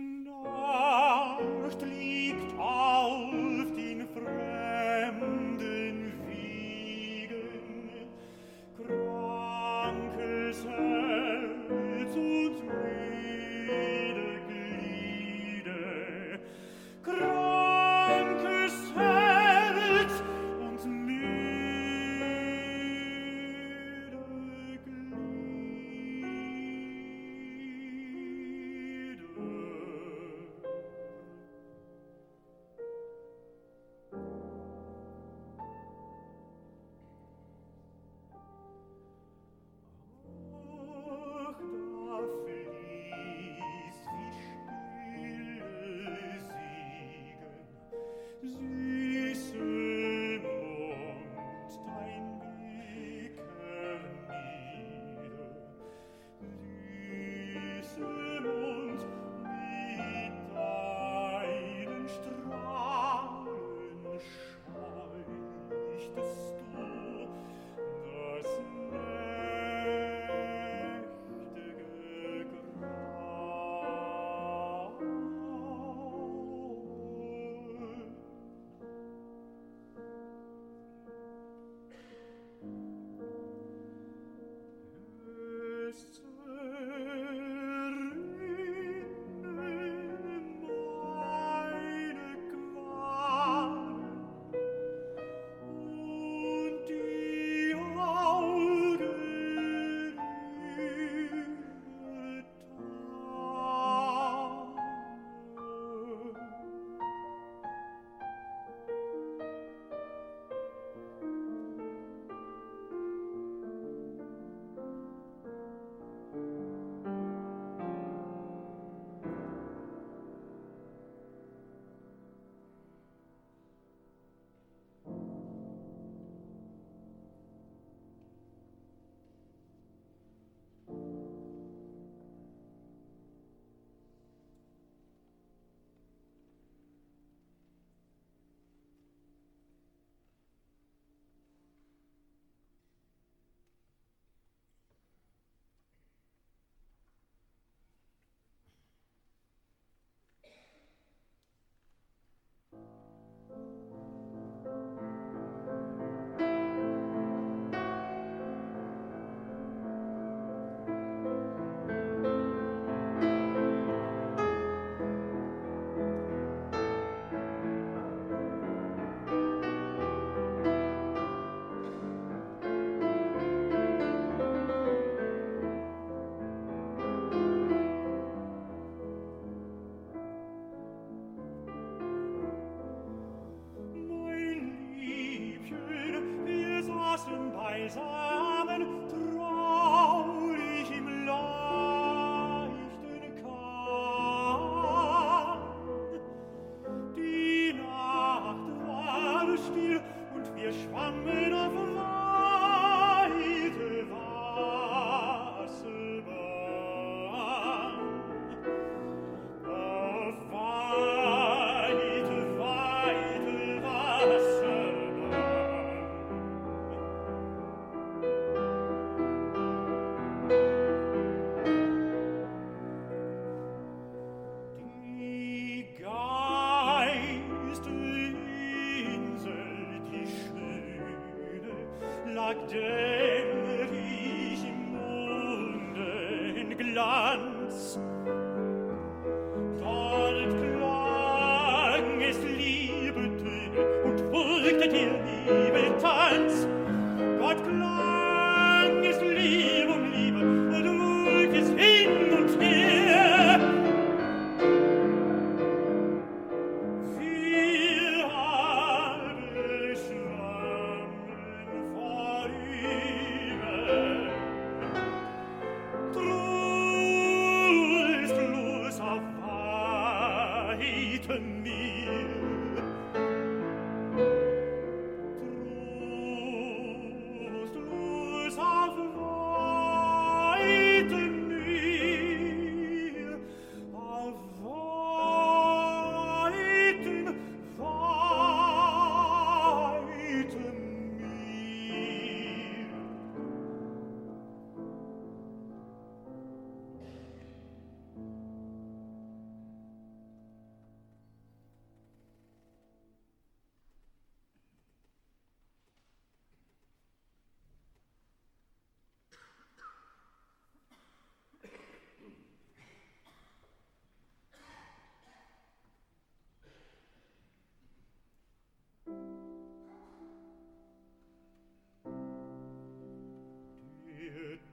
No. Leben it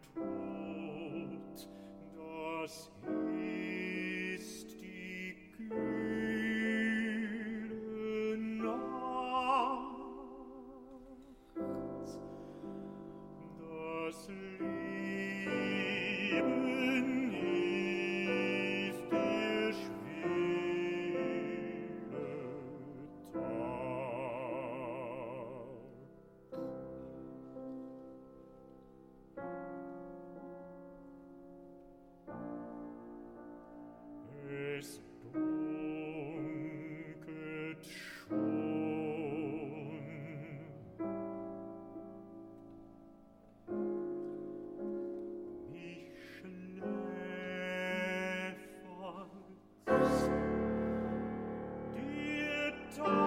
torn.